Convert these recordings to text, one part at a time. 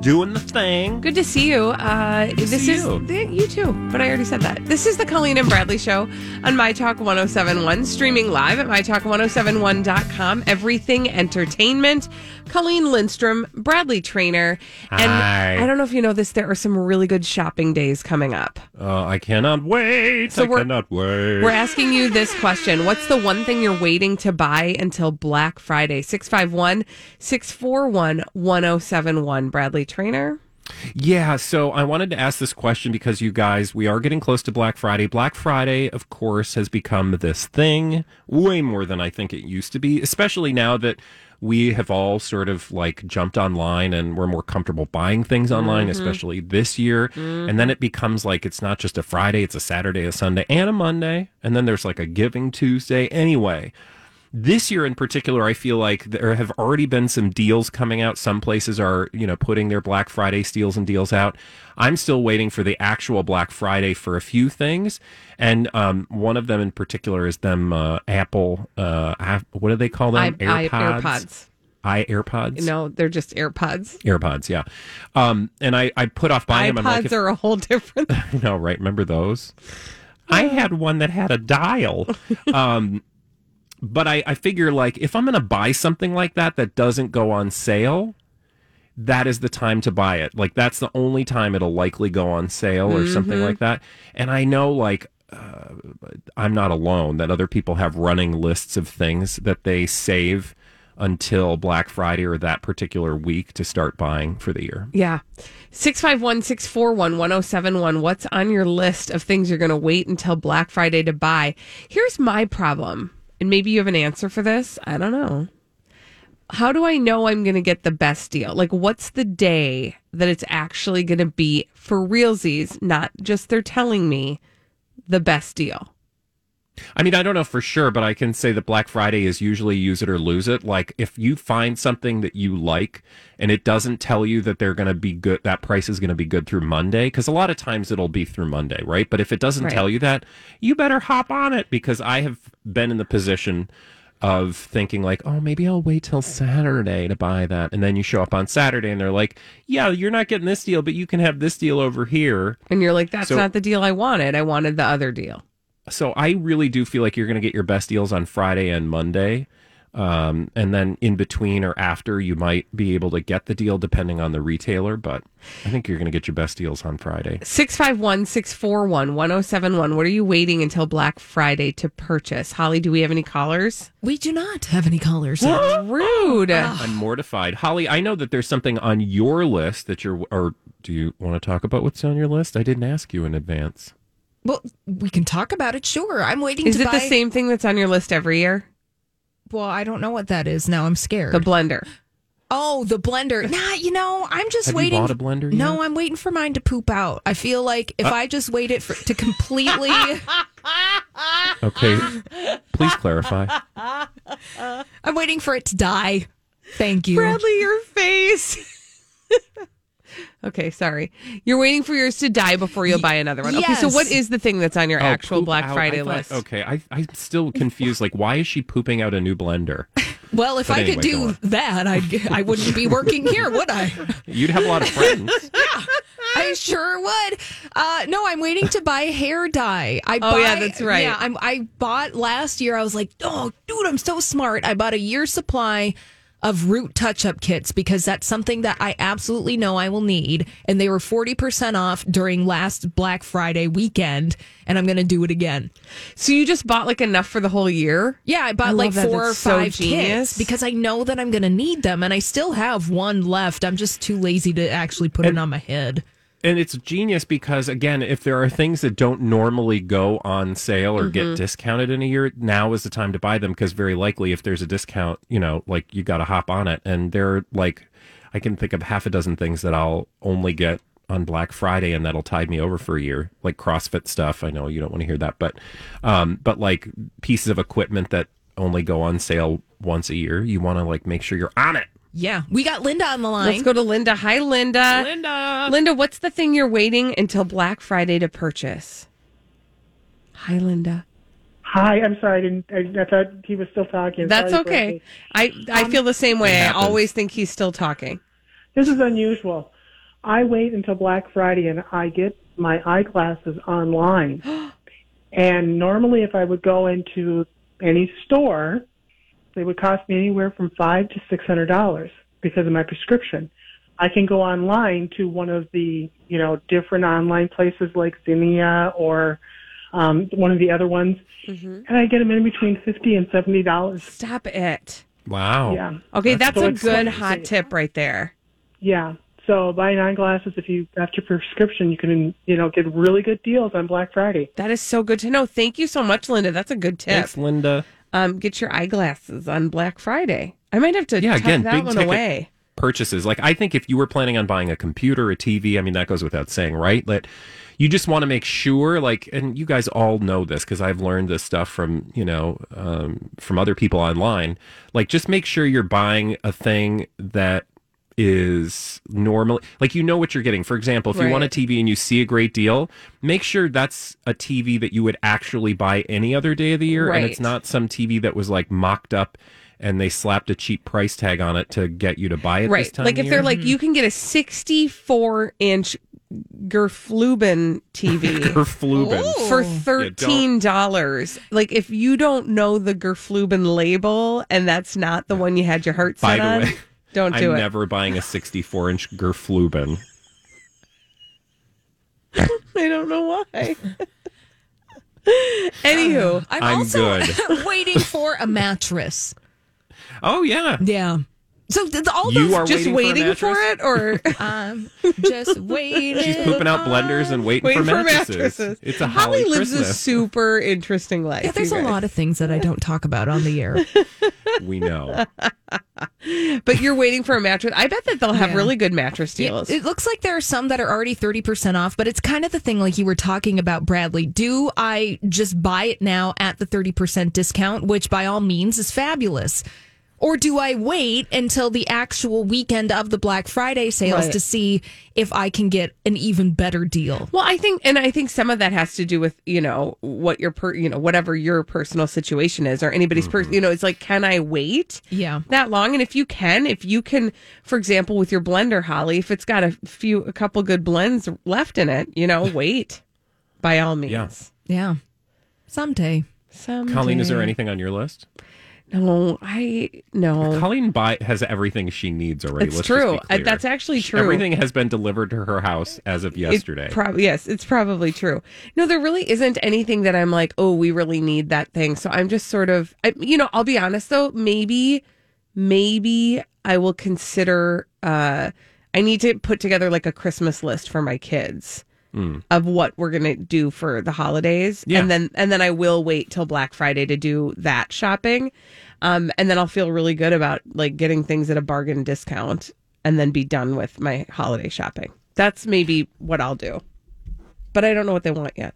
Doing the thing. Good to see you. Uh, this see is you. You too, but I already said that. This is the Colleen and Bradley show on My Talk 1071, streaming live at MyTalk1071.com. Everything entertainment. Colleen Lindstrom, Bradley Traynor. And Hi. I don't know if you know this, there are some really good shopping days coming up. Uh, I cannot wait. So I we're- cannot wait. We're asking you this question What's the one thing you're waiting to buy until Black Friday? 651 641 1071. Bradley Traynor. Yeah, so I wanted to ask this question because you guys, we are getting close to Black Friday. Black Friday, of course, has become this thing way more than I think it used to be, especially now that we have all sort of like jumped online and we're more comfortable buying things online, mm-hmm. especially this year. And then it becomes like it's not just a Friday, it's a Saturday, a Sunday, and a Monday. And then there's like a Giving Tuesday. Anyway, this year in particular, I feel like there have already been some deals coming out. Some places are, you know, putting their Black Friday steals and deals out. I'm still waiting for the actual Black Friday for a few things, and um, one of them in particular is them uh, Apple. Uh, what do they call them? I- I- AirPods. I AirPods. No, they're just AirPods. AirPods. Yeah. Um, and I I put off buying them. I'm like, iPods are a whole different. I know, right? Remember those? I had one that had a dial. Um, but I, I figure like if I'm going to buy something like that that doesn't go on sale, that is the time to buy it. Like that's the only time it'll likely go on sale or something like that. And I know like uh, I'm not alone that other people have running lists of things that they save until Black Friday or that particular week to start buying for the year. Yeah. 651 641 1071. What's on your list of things you're going to wait until Black Friday to buy? Here's my problem. And maybe you have an answer for this. I don't know. How do I know I'm going to get the best deal? Like, what's the day that it's actually going to be for realsies, not just they're telling me the best deal? I mean, I don't know for sure, but I can say that Black Friday is usually use it or lose it. Like if you find something that you like and it doesn't tell you that they're going to be good, that price is going to be good through Monday, because a lot of times it'll be through Monday, right? But if it doesn't Right. tell you that, you better hop on it because I have been in the position of thinking like, oh, maybe I'll wait till Saturday to buy that. And then you show up on Saturday and they're like, yeah, you're not getting this deal, but you can have this deal over here. And you're like, that's So- not the deal I wanted. I wanted the other deal. So I really do feel like you're going to get your best deals on Friday and Monday. Um, and then in between or after, you might be able to get the deal depending on the retailer. But I think you're going to get your best deals on Friday. 651 641 1071. What are you waiting until Black Friday to purchase? Holly, do we have any callers? We do not have any callers. Rude. I'm mortified. Holly, I know that there's something on your list that you're, or do you want to talk about what's on your list? I didn't ask you in advance. Well, we can talk about it. Sure, I'm waiting. Is to it buy... the same thing that's on your list every year? Well, I don't know what that is. Now I'm scared. The blender. oh, the blender. Nah, you know, I'm just Have you waiting. bought a blender No. I'm waiting for mine to poop out. I feel like if uh, I just wait it for, to completely. Okay. Please clarify. I'm waiting for it to die. Thank you. Bradley, your face. okay, sorry. You're waiting for yours to die before you'll buy another one. Okay, so Yes. what is the thing that's on your Oh, actual poop Black out. Friday I thought- list? Okay. I, I'm still confused. Like, why is she pooping out a new blender? Well, if But I anyway, could go do on. that, I'd I wouldn't be working here, would I? You'd have a lot of friends. Yeah. I sure would. Uh, no, I'm waiting to buy hair dye. I Oh, buy, yeah, that's right. Yeah, I'm, I bought last year. I was like, oh, dude, I'm so smart. I bought a year supply of root touch up kits because that's something that I absolutely know I will need. And they were 40% off during last Black Friday weekend. And I'm going to do it again. So you just bought like enough for the whole year? Yeah, I bought I like four or so five genius. kits because I know that I'm going to need them. And I still have one left. I'm just too lazy to actually put it on my head. And it's genius because again, if there are things that don't normally go on sale or Mm-hmm. get discounted in a year, now is the time to buy them because very likely if there's a discount, you know, like you got to hop on it. And they're like, I can think of half a dozen things that I'll only get on Black Friday and that'll tide me over for a year, like CrossFit stuff. I know you don't want to hear that, but, um, but like pieces of equipment that only go on sale once a year, you want to like make sure you're on it. Yeah. We got Linda on the line. Let's go to Linda. Hi, Linda. Linda. Linda, what's the thing you're waiting until Black Friday to purchase? Hi, Linda. Hi, I'm sorry. I didn't. I, I thought he was still talking. That's Sorry, okay. Brittany. I, I um, feel the same way. I always think he's still talking. This is unusual. I wait until Black Friday and I get my eyeglasses online. and normally, if I would go into any store, they would cost me anywhere from five to six hundred dollars because of my prescription. I can go online to one of the you know different online places like Zinnia or um, one of the other ones, and I get them in between fifty and seventy dollars. Stop it. Wow. Yeah. Okay, that's, so a good like- hot tip right there. Yeah. So buying eyeglasses, if you have after prescription, you can you know get really good deals on Black Friday. That is so good to know. Thank you so much, Linda. That's a good tip. Thanks, Linda. Um, get your eyeglasses on Black Friday. I might have to Yeah, tuck again, that one away. purchases. Like I think if you were planning on buying a computer, a TV, I mean that goes without saying, right? That you just want to make sure, like, and you guys all know this because I've learned this stuff from you know um, from other people online. Like, just make sure you're buying a thing that is normally like you know what you're getting for example if you want a tv and you see a great deal make sure that's a tv that you would actually buy any other day of the year and it's not some tv that was like mocked up and they slapped a cheap price tag on it to get you to buy it this Right. Like if they're year. like, you can get a 64 inch Gerfluben TV. Gerfluben. for thirteen dollars. like if you don't know the Gerfluben label and that's not the one you had your heart By set the on, way, don't do it. I'm it. never buying a 64 inch Gerfluben. I don't know why. Anywho, I'm, I'm also good. waiting for a mattress. Oh yeah, Yeah. So th- th- all you those are just waiting, waiting, for, for, it, or um, just waiting. She's pooping out blenders and waiting, waiting for, for mattresses. mattresses. It's a Holly Holly lives a super interesting life. Yeah, there's a lot of things that I don't talk about on the air. we know. But you're waiting for a mattress. I bet that they'll have Yeah. really good mattress Yeah, deals. it looks like there are some that are already 30% off, but it's kind of the thing like you were talking about, Bradley. Do I just buy it now at the 30% discount, which by all means is fabulous? Or do I wait until the actual weekend of the Black Friday sales Right. to see if I can get an even better deal? Well, I think, and I think some of that has to do with you know what your per, you know whatever your personal situation is, or anybody's person. Mm-hmm. You know, it's like, can I wait? Yeah. that long? And if you can, if you can, for example, with your blender, Holly, if it's got a few, a couple good blends left in it, you know, wait. By all means. Yeah. Yeah. Someday. Someday. Colleen, is there anything on your list? No, I no. Colleen buy, has everything she needs already. It's Let's just be true. That's actually true. Everything has been delivered to her house as of yesterday. Yes, it's probably true. No, there really isn't anything that I'm like, oh, we really need that thing. So I'm just sort of, I, you know, I'll be honest though, maybe, maybe I will consider. uh I need to put together like a Christmas list for my kids of what we're gonna do for the holidays, Yeah. and then and then I will wait till Black Friday to do that shopping, um, and then I'll feel really good about like getting things at a bargain discount, and then be done with my holiday shopping. That's maybe what I'll do, but I don't know what they want yet.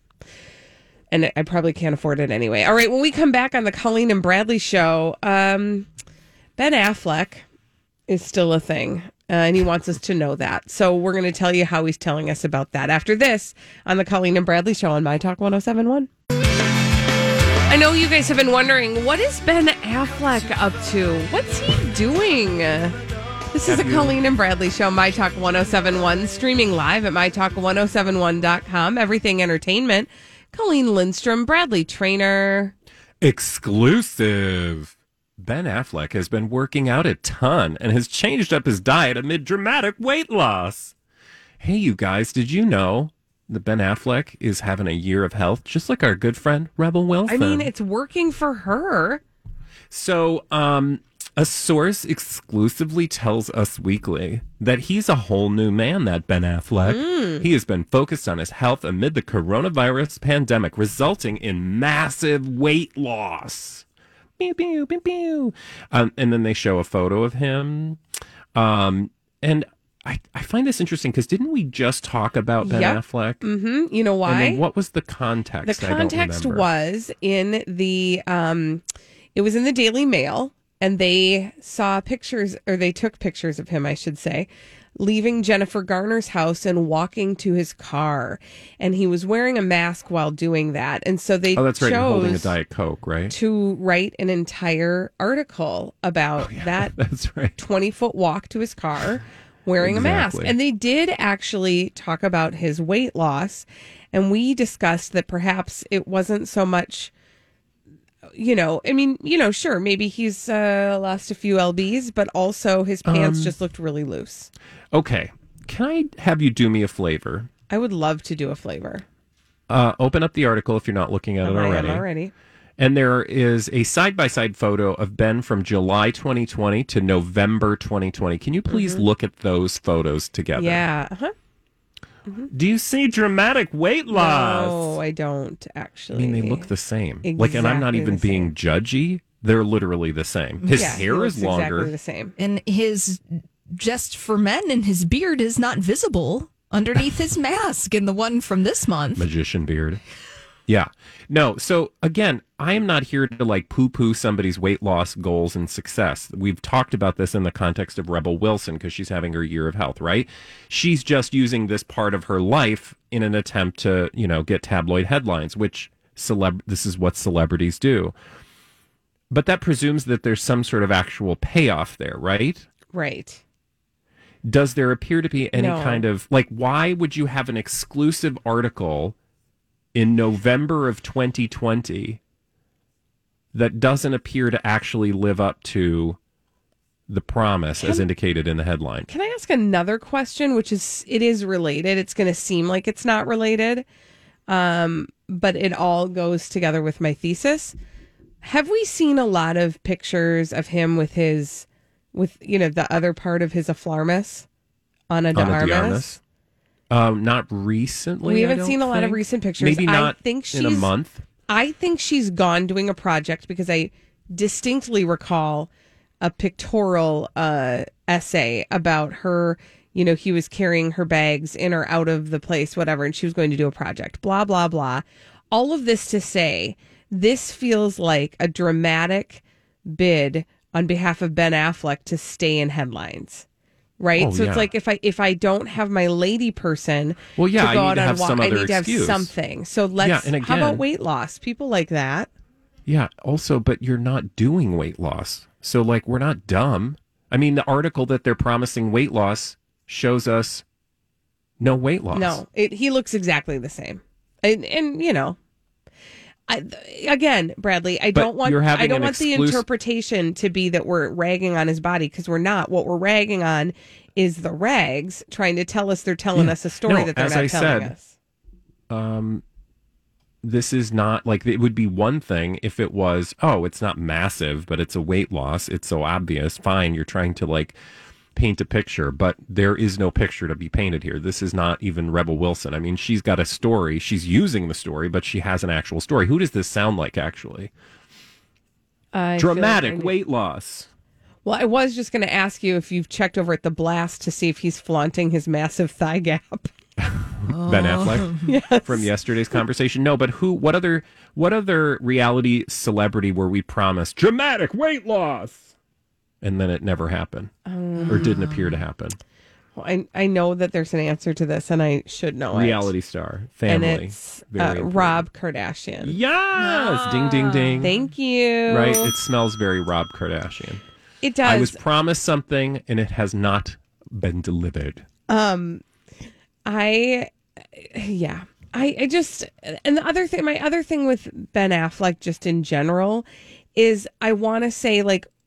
And I probably can't afford it anyway. All right, when we come back on the Colleen and Bradley show, um, Ben Affleck is still a thing. Uh, and he wants us to know that. So we're going to tell you how he's telling us about that after this on the Colleen and Bradley show on My Talk 1071. I know you guys have been wondering what is Ben Affleck up to? What's he doing? This is a Colleen and Bradley show, My Talk 1071, streaming live at MyTalk1071.com. Everything Entertainment. Colleen Lindstrom, Bradley Traynor. Exclusive. Ben Affleck has been working out a ton and has changed up his diet amid dramatic weight loss. Hey, you guys, did you know that Ben Affleck is having a year of health, just like our good friend Rebel Wilson? I mean, it's working for her. So, um, a source exclusively tells Us Weekly that he's a whole new man, that Ben Affleck. He has been focused on his health amid the coronavirus pandemic, resulting in massive weight loss. Pew, pew, pew, pew. Um, and then they show a photo of him. Um, and I, I find this interesting because didn't we just talk about Ben Yep. Affleck? hmm You know why? And then what was the context? the context was in the um it was in the daily mail and they saw pictures or they took pictures of him i should say leaving jennifer garner's house and walking to his car and he was wearing a mask while doing that and so they Oh, that's right. Holding a Diet Coke, right? to write an entire article about oh, that That's right. 20 foot walk to his car wearing a mask. And they did actually talk about his weight loss. And we discussed that perhaps it wasn't so much, you know, I mean, you know, sure, maybe he's uh, lost a few LBs, but also his pants Um, just looked really loose. Okay. Can I have you do me a flavor? I would love to do a flavor. Uh, open up the article if you're not looking at it I am already. already. And there is a side by side photo of Ben from July 2020 to November 2020. Can you please look at those photos together? Mm-hmm. Yeah. Uh-huh. Mm-hmm. Do you see dramatic weight loss? No, I don't actually. I actually. mean, they look the same. Like, and I'm not even the being judgy. They're literally the same. His Yeah, he hair looks is longer. Exactly the same. And his just for men and his beard is not visible underneath his mask. in the one from this month. magician beard. Yeah. No. So again, I am not here to like poo poo somebody's weight loss goals and success. We've talked about this in the context of Rebel Wilson because she's having her year of health, right? She's just using this part of her life in an attempt to, you know, get tabloid headlines, which celeb this is what celebrities do. But that presumes that there's some sort of actual payoff there, right? Right. does there appear to be any No. kind of like why would you have an exclusive article in November of 2020 that doesn't appear to actually live up to the promise as indicated in the headline? Can I ask another question, which is it is related? It's going to seem like it's not related, um, but it all goes together with my thesis. Have we seen a lot of pictures of him with his, with you know the other part of his aflarmus on a de On Um, not recently. We haven't seen a lot of recent pictures. Maybe I not think in a month. I think she's gone doing a project because I distinctly recall a pictorial uh, essay about her. You know, he was carrying her bags in or out of the place, whatever, and she was going to do a project. Blah blah blah. All of this to say, this feels like a dramatic bid on behalf of Ben Affleck to stay in headlines. Right, Oh, so yeah. it's like if I if I don't have my lady person, Well, yeah, to I go need out to on have walk, some I need to have excuse. something. So let's. Yeah, and how about weight loss? People like that. Yeah. Also, but you're not doing weight loss. So, like, we're not dumb. I mean, the article that they're promising weight loss shows us no weight loss. No, it, he looks exactly the same, and and you know, I, again, Bradley, I But don't want I don't an want the interpretation to be that we're ragging on his body because we're not. What we're ragging on is the rags trying to tell us they're telling Yeah. us a story No, that they're as not I telling said, us. Um, this is not like it would be one thing if it was, oh, it's not massive, but it's a weight loss. It's so obvious. Fine. You're trying to like paint a picture, but there is no picture to be painted here. This is not even Rebel Wilson. I mean, she's got a story. She's using the story, but she has an actual story. Who does this sound like, actually? I feel like Dramatic weight loss. Well, I was just going to ask you if you've checked over at the blast to see if he's flaunting his massive thigh gap. Ben Affleck from yesterday's conversation. No, but who? What other? What other reality celebrity were we promised dramatic weight loss, and then it never happened, or didn't appear to happen? Well, I I know that there's an answer to this, and I should know it. Reality star, and family, it's Very uh. Rob Kardashian. Yes, ding ding ding. Thank you. Right, it smells very Rob Kardashian. It does. I was promised something, and it has not been delivered. Um, I, yeah. I, I just, and the other thing, my other thing with Ben Affleck, just in general, is I want to say, like,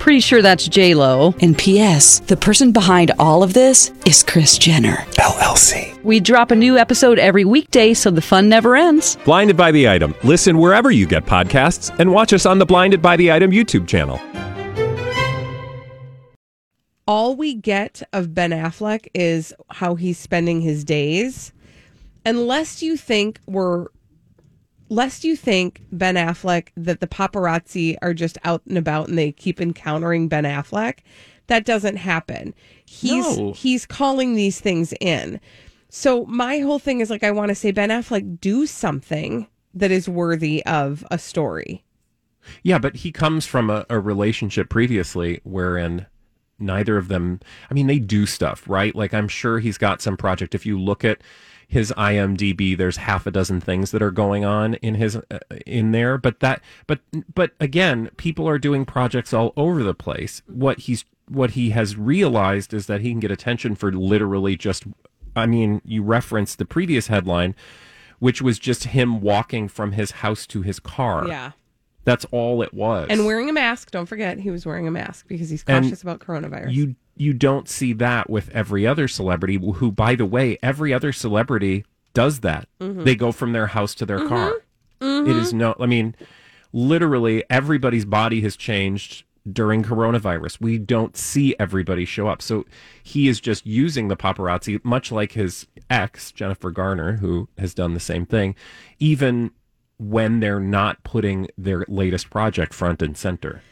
Pretty sure that's J Lo. And P.S. The person behind all of this is Kris Jenner LLC. We drop a new episode every weekday, so the fun never ends. Blinded by the item. Listen wherever you get podcasts, and watch us on the Blinded by the Item YouTube channel. all we get of Ben Affleck is how he's spending his days. Unless you think we're lest you think Ben Affleck that the paparazzi are just out and about and they keep encountering Ben Affleck. That doesn't happen. He's No. he's calling these things in. So my whole thing is like I want to say Ben Affleck do something that is worthy of a story. Yeah, but he comes from a, a relationship previously wherein neither of them, I mean, they do stuff, right? Like, I'm sure he's got some project. If you look at his IMDb, there's half a dozen things that are going on in his uh, in there. But that, but but again, people are doing projects all over the place. What he's what he has realized is that he can get attention for literally just. I mean, you referenced the previous headline, which was just him walking from his house to his car. Yeah. That's all it was. And wearing a mask. Don't forget he was wearing a mask because he's And cautious about coronavirus. you you don't see that with every other celebrity who by the way every other celebrity does that Mm-hmm. they go from their house to their car It is no i mean literally everybody's body has changed during coronavirus we don't see everybody show up so he is just using the paparazzi much like his ex jennifer garner who has done the same thing even when they're not putting their latest project front and center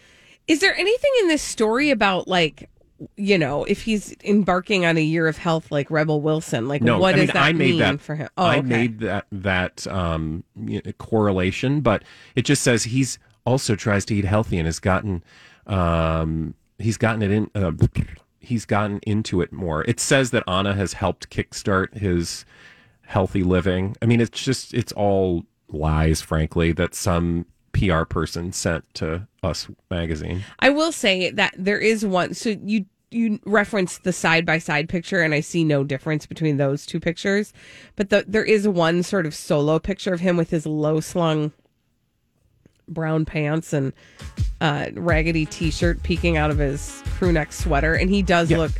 Is there anything in this story about like you know if he's embarking on a year of health like Rebel Wilson? Like No, what I does mean, that I made mean that for him? Oh, I okay. made that that um, you know, correlation, but it just says he's also tries to eat healthy and has gotten um, he's gotten it in uh, he's gotten into it more. It says that Ana has helped kickstart his healthy living. I mean, it's just it's all lies, frankly, that some PR person sent to Us magazine. I will say that there is one. So you you referenced the side by side picture, and I see no difference between those two pictures. But the, there is one sort of solo picture of him with his low slung brown pants and uh, raggedy t shirt peeking out of his crew neck sweater, and he does Yeah. look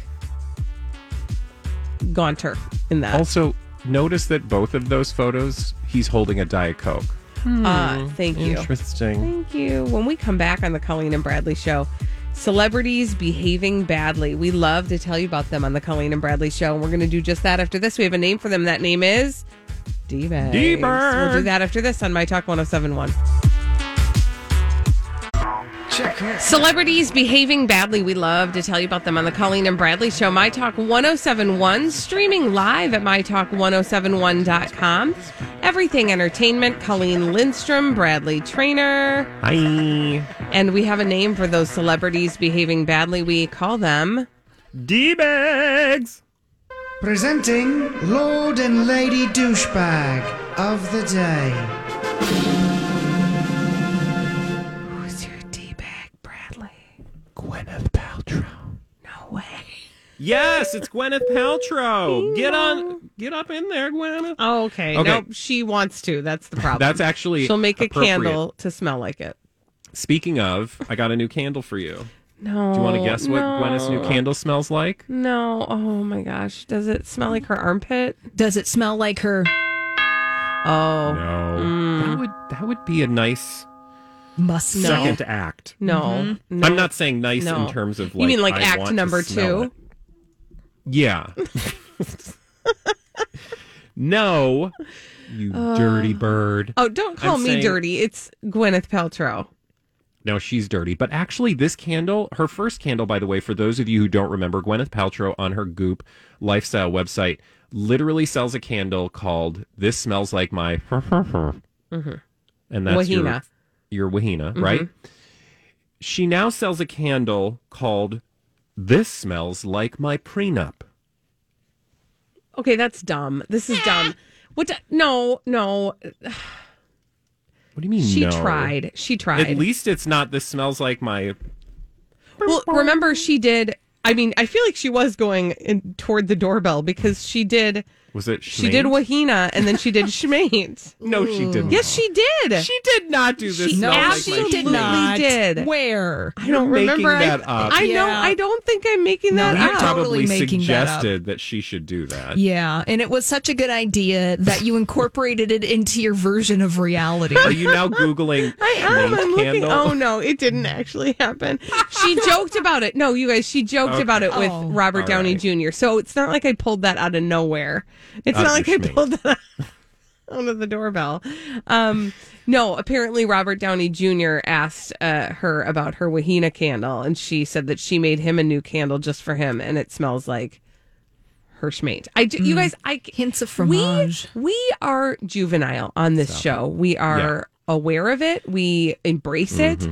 gaunter in that. Also, notice that both of those photos he's holding a diet coke. uh, thank you. Interesting. Thank you. When we come back on the Colleen and Bradley show, celebrities behaving badly. We love to tell you about them on the Colleen and Bradley show. And we're going to do just that after this. We have a name for them. That name is D-Bags. D-Bag. We'll do that after this on My Talk 1071. Celebrities behaving badly. We love to tell you about them on the Colleen and Bradley Show. My Talk 1071, streaming live at MyTalk1071.com. Everything Entertainment, Colleen Lindstrom, Bradley Traynor. Hi. And we have a name for those celebrities behaving badly. We call them. D bags. Presenting Lord and Lady Douchebag of the Day. Yes, it's Gwyneth Paltrow. Get on, get up in there, Gwyneth. Oh, okay. Okay. Nope, she wants to. That's the problem. That's actually She'll make a candle to smell like it. Speaking of, I got a new candle for you. No. Do you want to guess what no. Gwyneth's new candle smells like? No. Oh my gosh. Does it smell like her armpit? Does it smell like her Oh. No, Mm. that would that would be a nice mustache? second act. No. no. I'm not saying nice No. in terms of like. You mean like I act number smell two? Yeah. No, you dirty bird. Oh, don't call I'm me saying- dirty. It's Gwyneth Paltrow. No, she's dirty. But actually, this candle, her first candle, by the way, for those of you who don't remember, Gwyneth Paltrow on her Goop lifestyle website literally sells a candle called "This Smells Like My," mm-hmm. and that's your Wahina. your wahina, right? Mm-hmm. She now sells a candle called "This Smells Like My Prenup." Okay, that's dumb. This is dumb. What? no, no. What do you mean? She no? tried. She tried. At least it's not. This smells like my. Well, remember she did. I mean, I feel like she was going in, toward the doorbell because she did. Was it? She did Wahina and then she did Schmate. No, she didn't. Yes, she did. She did not do this. No, she smell like absolutely did not. did. Where? I don't You're making remember. I- that up. I, know. Yeah. I don't think I'm making that you're up. totally probably making that up. suggested that, she should do that. Yeah, and it was such a good idea that you incorporated it into your version of reality. Are you now googling I am. I'm looking. Oh no, it didn't actually happen. She joked about it. No, you guys, she joked Okay. about it with Oh. Robert All Downey right. Jr. So it's not like I pulled that out of nowhere. It's Out not of like I pulled that out of the doorbell. Um, no, apparently Robert Downey Jr. asked uh, her about her Wahina candle, and she said that she made him a new candle just for him, and it smells like her schmate. I, j- you guys, I Hints of fromage. we we are juvenile on this show. We are aware of it. We embrace it.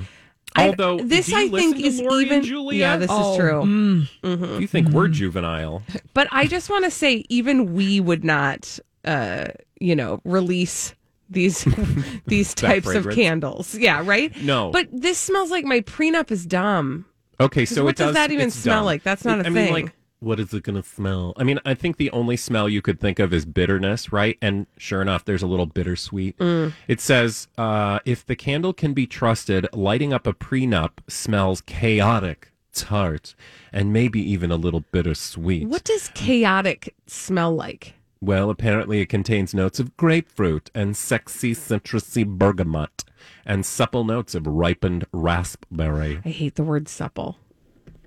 I- Mm-hmm. Although, this do you I think to is Lori even. Julia? Yeah, this Oh, is true. You think we're juvenile? But I just want to say, even we would not, uh, you know, release these these types of candles. Yeah, right. No. but this smells like my prenup is dumb. Okay, so what it does does. that even smell dumb. like? That's not It- a I thing. mean, like, what is it going to smell? I mean, I think the only smell you could think of is bitterness, right? And sure enough, there's a little bittersweet. Mm. It says, uh, if the candle can be trusted, lighting up a prenup smells chaotic, tart, and maybe even a little bittersweet. What does chaotic smell like? Well, apparently it contains notes of grapefruit and sexy citrusy bergamot and supple notes of ripened raspberry. I hate the word supple.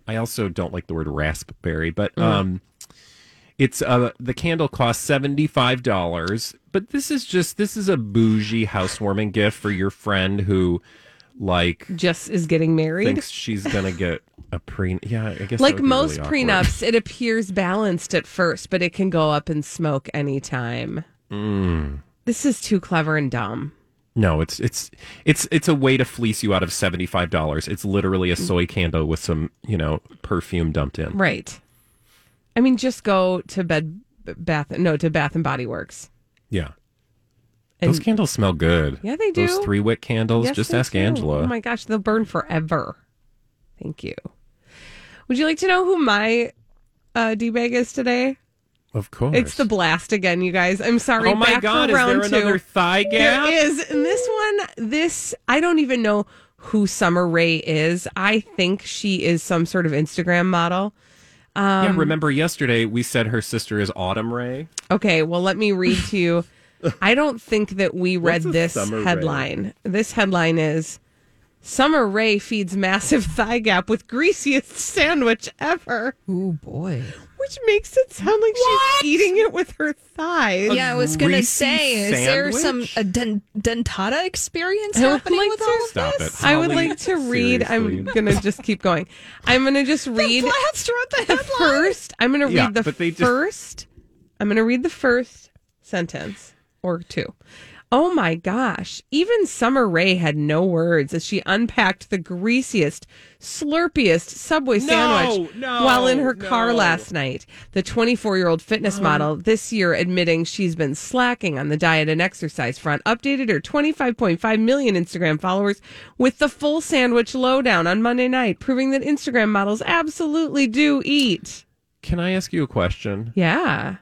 I also don't like the word raspberry, but Mm. um it's uh the candle costs $75, but this is just this is a bougie housewarming gift for your friend who like Just is getting married. thinks she's going to get a pre Yeah, I guess like most really prenups, it appears balanced at first, but it can go up in smoke anytime. Mm. This is too clever and dumb. No, it's it's it's it's a way to fleece you out of seventy five dollars. It's literally a soy candle with some you know perfume dumped in. Right. I mean, just go to bed, bath, no, to Bath and Body Works. Yeah, And those candles smell good. Yeah, they do. Those three wick candles. Yes, just ask do. Angela. Oh my gosh, they'll burn forever. Thank you. Would you like to know who my uh, D bag is today? Of course, It's the blast again, you guys. I'm sorry. Oh my Back God, for is there round two. another thigh gap? There is. And this one, this, I don't even know who Sommer Ray is. I think she is some sort of Instagram model. Um, yeah, remember yesterday we said her sister is Autumn Ray. Okay, well, let me read to you. I don't think that we read this Sommer Ray? headline. This headline is Sommer Ray feeds massive thigh gap with greasiest sandwich ever, Oh boy. Which makes it sound like she's eating it with her thighs. yeah, I was gonna greasy say, is there some a den- dentata experience happening like with to- all of Stop this? it. I would like to read. I'm gonna just keep going. I'm gonna just read Blast wrote the the headline. first. I'm gonna read Yeah, the but just- first. I'm gonna read the first sentence or two. Oh my gosh! Even Sommer Ray had no words as she unpacked the greasiest, slurpiest Subway sandwich no, while in her car last night. The 24 year old fitness uh-huh. model this year admitting she's been slacking on the diet and exercise front updated her 25.5 million Instagram followers with the full sandwich lowdown on Monday night, proving that Instagram models absolutely do eat. Can I ask you a question? Yeah.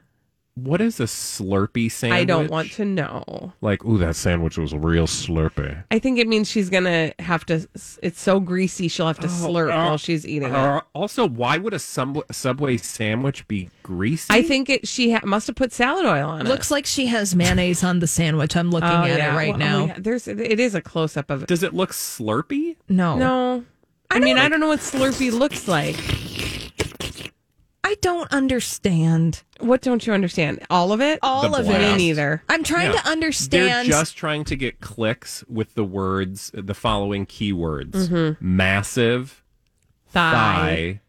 What is a Slurpee sandwich? I don't want to know. Like, ooh, that sandwich was real Slurpee. I think it means she's gonna have to. It's so greasy, she'll have to slurp uh, while she's eating it. Uh, also, why would a Subway, Subway sandwich be greasy? I think it. She ha- must have put salad oil on it. Looks like she has mayonnaise on the sandwich. I'm looking Oh, at yeah. it right Well, now. oh, yeah. There's. It is a close up of it. Does it look Slurpee? No. No. I, mean, I don't know what Slurpee looks like. I don't understand What don't you understand? All of it? all The of blast. it. Me neither. I'm trying Yeah. to understand. They're just trying to get clicks with the words, the following keywords: Mm-hmm. massive, Thigh. thigh,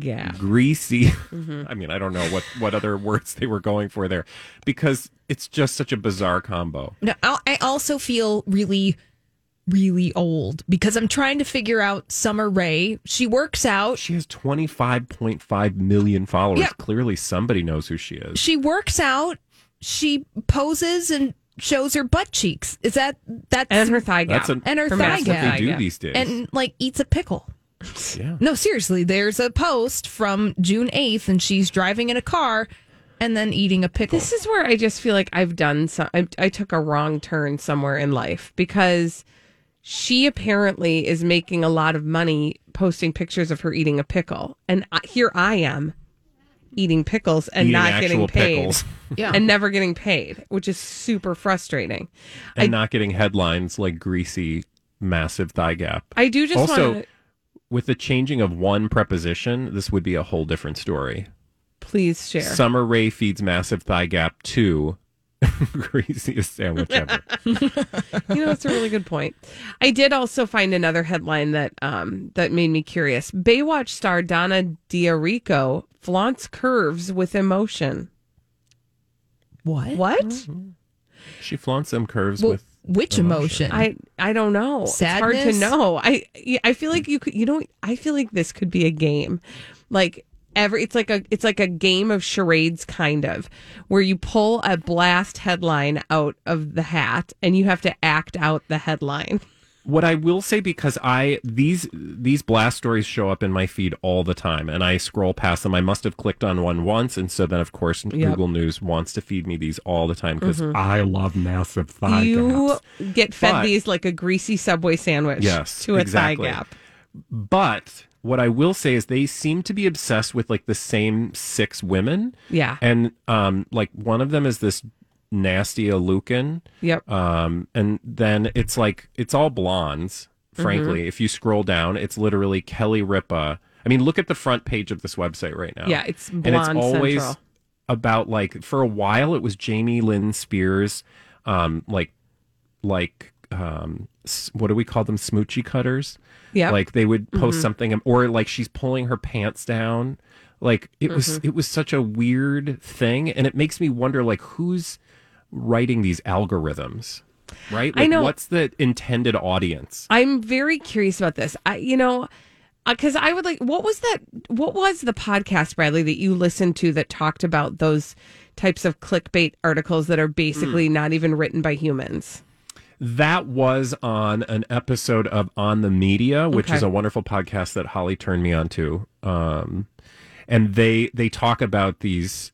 Yeah. greasy. Mm-hmm. I mean, I don't know what what other words they were going for there, because it's just such a bizarre combo. No, I I also feel really, really old because I'm trying to figure out Sommer Ray. She works out. She has twenty five point five million followers. Yeah. Clearly, somebody knows who she is. She works out. She poses and shows her butt cheeks. Is that that's And her thigh gap. That's a- and her thigh massive gap. what they do these days. and like eats a pickle. yeah. No, seriously, there's a post from June 8th and she's driving in a car and then eating a pickle. This is where I just feel like I've done some. I, I took a wrong turn somewhere in life because she apparently is making a lot of money posting pictures of her eating a pickle, and I, here I am eating pickles and Eating not getting paid, pickles. Yeah. and never getting paid, which is super frustrating. and I- not getting headlines like greasy, massive thigh gap. I do just also, want to with the changing of one preposition, this would be a whole different story. please share. Sommer Ray feeds massive thigh gap to greasiest sandwich ever. you know, it's a really good point. I did also find another headline that um, that made me curious. Baywatch star Donna D'Errico flaunts curves with emotion. what? What? she flaunts them curves Well, with which emotion? I I don't know. It's hard to know. I I feel like you could. You know. I feel like this could be a game, like. Every, it's like a it's like a game of charades kind of where you pull a blast headline out of the hat and you have to act out the headline. What I will say because I these these blast stories show up in my feed all the time and I scroll past them. I must have clicked on one once and so then of course Google News wants to feed me these all the time because mm-hmm. I love massive thigh you gaps. get fed But- these like a greasy subway sandwich Yes, to a exactly. thigh gap. But what I will say is they seem to be obsessed with like the same six women. Yeah. And um like one of them is this Nastia Liukin. Yep. Um and then it's like it's all blondes, frankly. Mm-hmm. If you scroll down, it's literally Kelly Ripa. I mean, look at the front page of this website right now. Yeah, it's and it's blonde always central. about like for a while it was Jamie Lynn Spears um like like um what do we call them smoochy cutters Yep. like they would post Mm-hmm. something or like she's pulling her pants down like it was Mm-hmm. it was such a weird thing and it makes me wonder like who's writing these algorithms right I like know. what's the intended audience I'm very curious about this. I, you know, because I would like, what was that? What was the podcast, Bradley, that you listened to that talked about those types of clickbait articles that are basically Hmm. not even written by humans? That was on an episode of On the Media, which Okay. is a wonderful podcast that Holly turned me on to. Um, and they they talk about these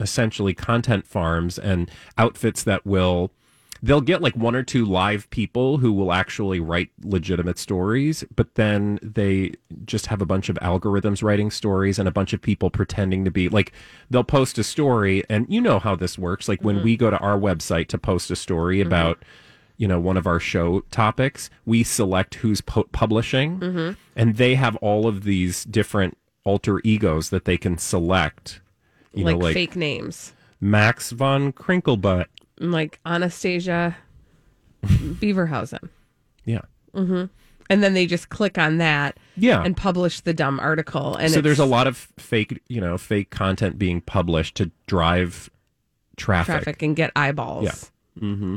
essentially content farms and outfits that will they'll get like one or two live people who will actually write legitimate stories, but then they just have a bunch of algorithms writing stories and a bunch of people pretending to be like they'll post a story and you know how this works. Like when we go to our website to post a story about you know one of our show topics, we select who's pu- publishing and they have all of these different alter egos that they can select. You like, know, like fake names, Max von Crinklebutt. like Anastasia Beaverhausen. Yeah. And then they just click on that Yeah. and publish the dumb article. And so there's a lot of fake, you know, fake content being published to drive traffic. traffic and get eyeballs. Yeah. Mm-hmm.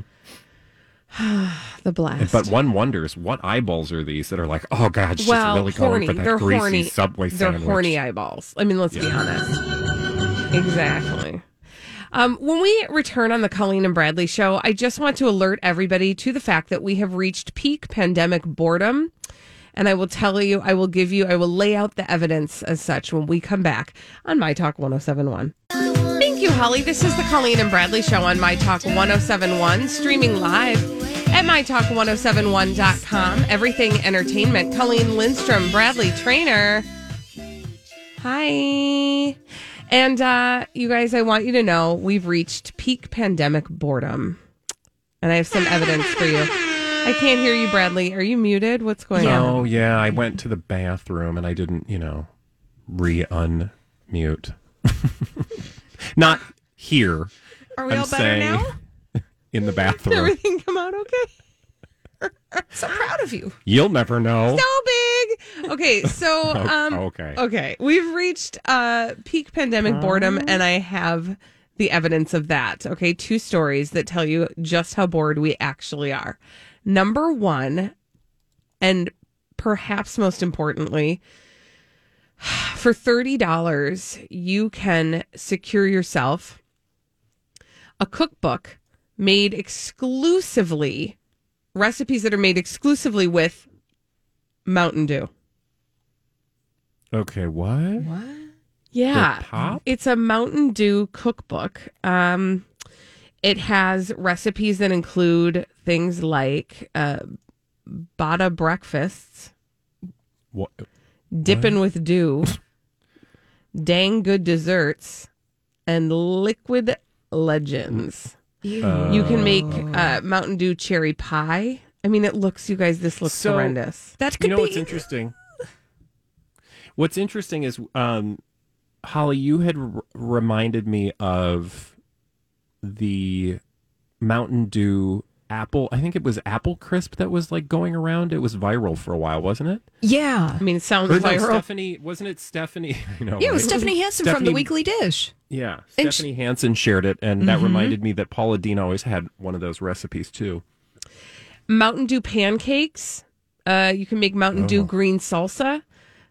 the blast. But one wonders what eyeballs are these that are like, oh god, she's well, really horny. going for that They're greasy horny. subway They're horny eyeballs. I mean, let's be honest. Exactly. Um, when we return on the Colleen and Bradley show, I just want to alert everybody to the fact that we have reached peak pandemic boredom. And I will tell you, I will give you, I will lay out the evidence as such when we come back on My Talk 1071. Thank you, Holly. This is the Colleen and Bradley show on My Talk 1071, streaming live at MyTalk1071.com. Everything Entertainment. Colleen Lindstrom, Bradley Traynor. Hi. And uh, you guys, I want you to know we've reached peak pandemic boredom. And I have some evidence for you. I can't hear you, Bradley. Are you muted? What's going on? Oh yeah, I went to the bathroom and I didn't, you know, re un mute. Not here. Are we I'm all better saying now? In the Did bathroom. everything come out okay? So proud of you. You'll never know. So big. Okay, so um okay. okay, we've reached uh peak pandemic boredom and I have the evidence of that. Okay, two stories that tell you just how bored we actually are. Number 1 and perhaps most importantly, for $30 you can secure yourself a cookbook made exclusively recipes that are made exclusively with Mountain Dew. Okay, what? What? Yeah. The pop? It's a Mountain Dew cookbook. Um it has recipes that include things like uh bada breakfasts, What? dipping with dew, dang good desserts, and liquid legends. You can make uh, Mountain Dew cherry pie. I mean, it looks, you guys, this looks So- horrendous. That could You know be what's interesting? What's interesting is, um, Holly, you had r- reminded me of the Mountain Dew apple. I think it was apple crisp that was like going around. It was viral for a while, wasn't it? Yeah. I mean, it sounds Or no, viral. Stephanie, wasn't it Stephanie? you know, Yeah, it was right? Stephanie Hansen from the Weekly Dish. Yeah, And Stephanie Hansen shared it, and that reminded me that Paula Deen always had one of those recipes too. Mountain Dew pancakes. Uh, you can make Mountain Oh. Dew green salsa,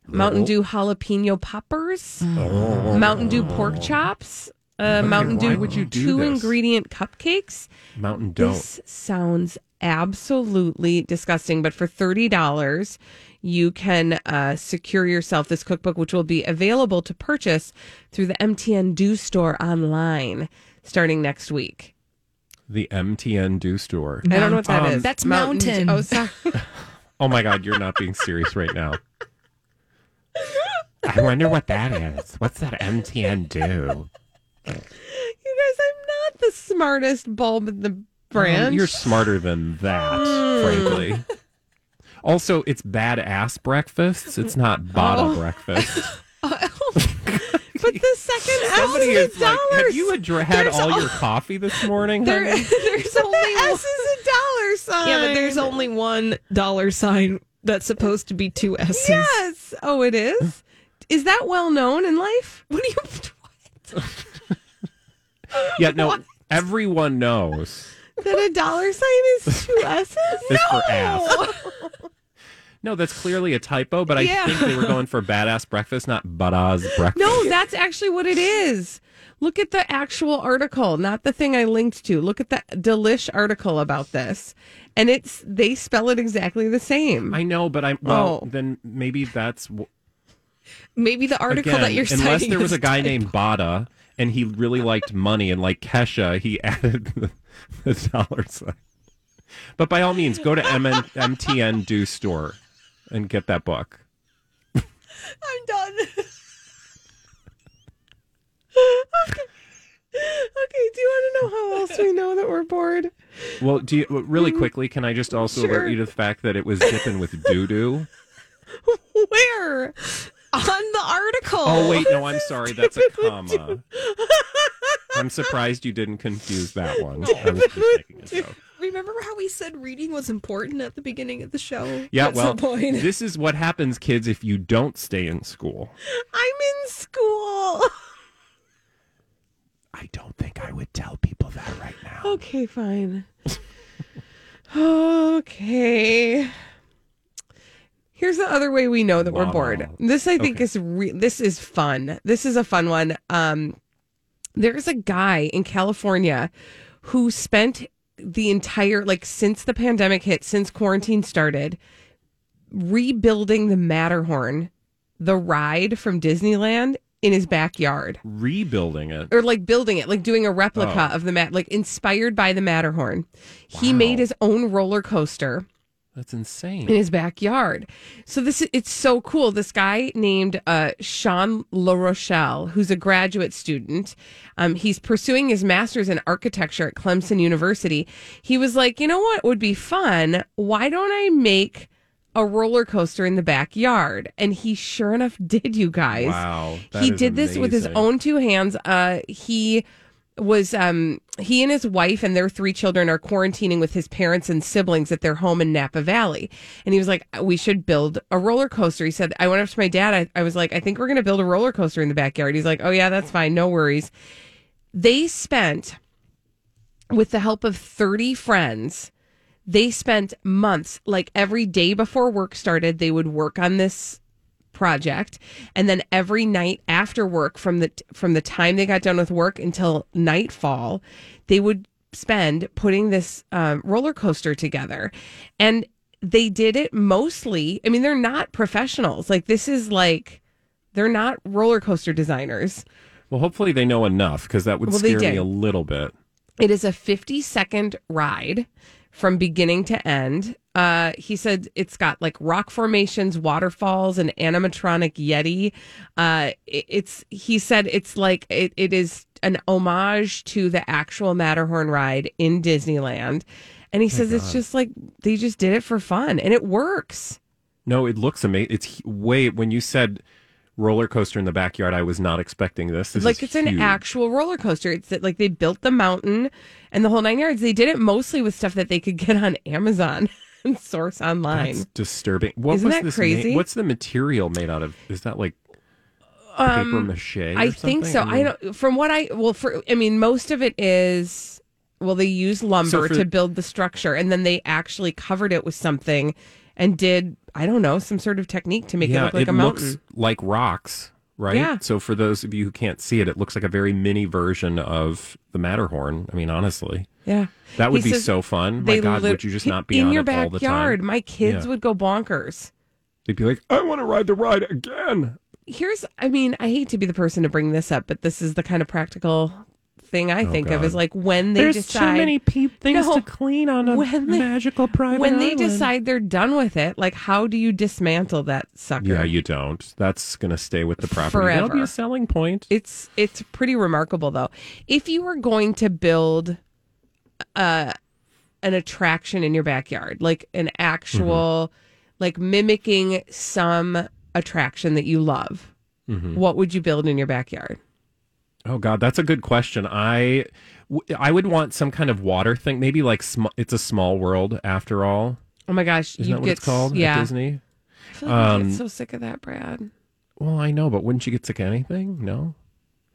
Mountain Dew jalapeno poppers, Mountain Dew pork chops, uh, Mountain Dew would you do two this? ingredient cupcakes. Mountain don't. This sounds absolutely disgusting, but for thirty dollars, you can uh, secure yourself this cookbook, which will be available to purchase through the MTN Dew store online starting next week. The MTN Dew store. I don't know what that is. Um, That's Mountain. Dew- Oh, sorry. Oh my God, you're not being serious right now. I wonder what that is. What's that MTN do? You guys, I'm not the smartest bulb in the branch. Um, you're smarter than that, Mm. frankly. Also, it's badass breakfasts. It's not bada Oh. breakfast. but the second S Somebody is is a like, dollar. have you adre- had There's all al- your coffee this morning? There, there's the only one, S is a dollar sign. yeah, but there's only one dollar sign that's supposed to be two S's. yes. Oh, it is. Is that well known in life? What do you? yeah, no. Everyone knows That a dollar sign is two S's? this for ass. No, that's clearly a typo, but I Yeah. think they were going for badass breakfast, not badass breakfast. No, that's actually what it is. Look at the actual article, not the thing I linked to. Look at the delish article about this. And it's they spell it exactly the same. I know, but I'm well. Oh. Then maybe that's w- Maybe the article again, that you're citing unless there was is a guy named Bada and he really liked money and like Kesha, he added the, the dollar sign. But by all means, go to MN, MTN Do store and get that book. I'm done. okay. Okay, do you want to know how else we know that we're bored? Well, do you, really mm-hmm. quickly? Can I just also Sure. alert you to the fact that it was dipping with doo doo? Where? On the article. Oh wait, no, I'm sorry. That's a comma. I'm surprised you didn't confuse that one. I was just making a joke. Remember how we said reading was important at the beginning of the show? Yeah, That's well, the point. this is what happens, kids, if you don't stay in school. I'm in school. I don't think I would tell people that right now. Okay, fine. okay. Here's the other way we know that we're bored. This I think Okay. is re- this is fun. This is a fun one. Um there's a guy in California who spent the entire like since the pandemic hit, since quarantine started, rebuilding the Matterhorn, the ride from Disneyland in his backyard Rebuilding it. or like building it, like doing a replica Oh. of the mat, like inspired by the Matterhorn. He made his own roller coaster That's insane. in his backyard. So this it's so cool. This guy named uh, Sean LaRochelle, who's a graduate student, um, he's pursuing his master's in architecture at Clemson University. He was like, you know what would be fun? Why don't I make a roller coaster in the backyard. And he sure enough did, you guys. Wow, he did this with his own two hands. Uh, he was um he and his wife and their three children are quarantining with his parents and siblings at their home in Napa Valley. And he was like, we should build a roller coaster. He said, I went up to my dad. I, I was like, I think we're going to build a roller coaster in the backyard. He's like, oh yeah, that's fine. No worries. They spent with the help of 30 friends, they spent months, like every day before work started, they would work on this project. And then every night after work from the from the time they got done with work until nightfall they would spend putting this um, roller coaster together. And they did it mostly i mean they're not professionals. Like this is like they're not roller coaster designers. Well, hopefully they know enough because that would Well, scare me a little bit. It is a 50 second ride from beginning to end. Uh, he said it's got like rock formations, waterfalls, an animatronic yeti. Uh, it- it's he said it's like it, it is an homage to the actual Matterhorn ride in Disneyland, and he says it's just like they just did it for fun and it works. No, it looks amazing. It's way when you said roller coaster in the backyard, I was not expecting this. This like it's an actual roller coaster. It's like they built the mountain and the whole nine yards. They did it mostly with stuff that they could get on Amazon and source online. That's disturbing. What Isn't was that this crazy? what's the material made out of? Is that like paper mache? or Um, I think so. I, mean, don't. From what I well, for I mean, most of it is well, they use lumber for- to build the structure, and then they actually covered it with something and did I don't know some sort of technique to make it look like it a mountain. looks like rocks, right? Yeah. So for those of you who can't see it, it looks like a very mini version of the Matterhorn. I mean, honestly, yeah, that would He be so fun. My God, lit- would you just not be in on your it all the backyard? My kids Yeah. would go bonkers. They'd be like, "I want to ride the ride again." here's i mean i hate to be the person to bring this up but this is the kind of practical thing i think of is like when they There's decide too many pe- things No. to clean on a When they- magical private when they island. decide they're done with it like how do you dismantle that sucker Yeah, you don't. That's going to stay with the property. That'll be Forever. a selling point. it's it's pretty remarkable though if you were going to build uh an attraction in your backyard like an actual like mimicking some attraction that you love what would you build in your backyard Oh God, that's a good question. I I would want some kind of water thing. Maybe like sm- it's a small world after all. oh my gosh Isn't you that what get it's called yeah at Disney? I feel like I Um, get so sick of that brad Well, I know, but wouldn't you get sick of anything? No,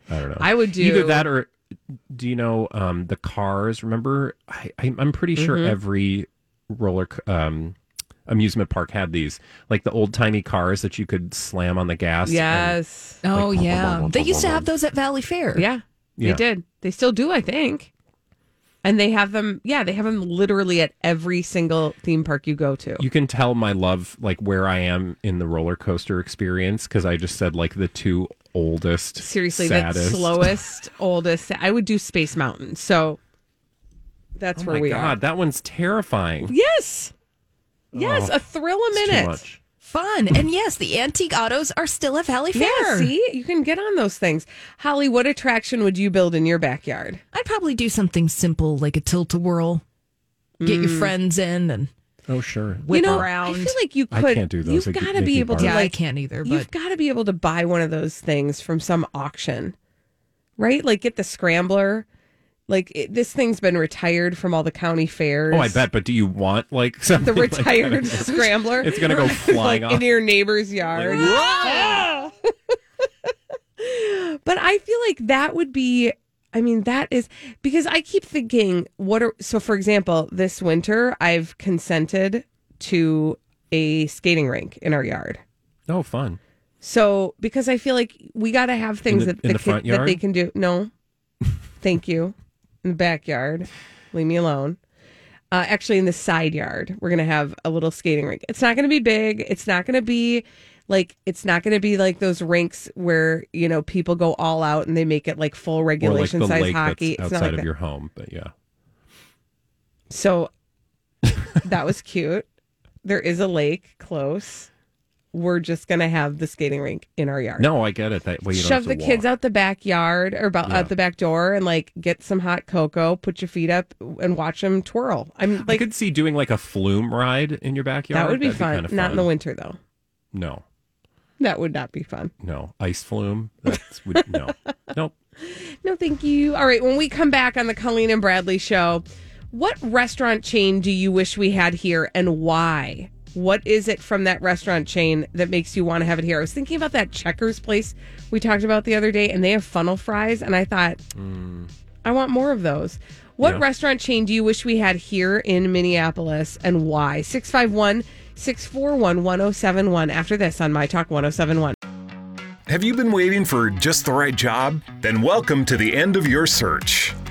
I don't know. I would do either that or do you know um, the cars? Remember, I, I, I'm pretty sure Mm-hmm. every roller um, amusement park had these, like the old timey cars that you could slam on the gas. and- yes Oh Like, yeah, they used to have those at Valleyfair. Yeah, they Yeah. did. They still do, I think. And they have them. Yeah, they have them literally at every single theme park you go to. You can tell my love, like where I am in the roller coaster experience, because I just said like the two oldest, Seriously, saddest. the slowest, oldest. I would do Space Mountain. So that's Oh where my we god, that one's terrifying. Yes, yes, Oh, a thrill a It's minute. Too much. Fun. And yes, the antique autos are still at Valleyfair. Yeah, see, you can get on those things. Holly, what attraction would you build in your backyard? I'd probably do something simple like a tilt a whirl. Get your mm. friends in and Oh sure. whip you know, around. I feel like you could. I could. can't do those. You've got to be able to yeah, like I can't either. You've got to be able to buy one of those things from some auction, right? Like get the scrambler. Like it, this thing's been retired from all the county fairs. Oh, I bet. But do you want like something the like that? retired scrambler. It's gonna go flying like off. into your neighbor's yard. Yeah. but I feel like that would be. I mean, that is because I keep thinking, what are so? For example, this winter I've consented to a skating rink in our yard. Oh, fun. So because I feel like we got to have things the- that the kid, that they can do. No, thank you. In the backyard, leave me alone. Uh, actually, in the side yard, we're gonna have a little skating rink. It's not gonna be big. It's not gonna be like it's not gonna be like those rinks where you know people go all out and they make it like full like regulation the size hockey. that's It's not outside like of that. your home. But yeah. So that was cute. There is a lake close. We're just going to have the skating rink in our yard. No, I get it. That way you Shove the to kids out the backyard or about Yeah. out the back door and like get some hot cocoa, put your feet up and watch them twirl. I'm I could see doing like a flume ride in your backyard. that would be fun. kinda Not in the winter though. No, That would not be fun. no ice flume. That's would, no, nope. No, thank you. All right, when we come back on the Colleen and Bradley show, what restaurant chain do you wish we had here and why? What is it from that restaurant chain that makes you want to have it here? I was thinking about that Checkers place we talked about the other day, and they have funnel fries, and I thought, mm. I want more of those. What Yeah. restaurant chain do you wish we had here in Minneapolis and why? 651 641 1071 after this on My Talk 1071. Have you been waiting for just the right job? Then welcome to the end of your search.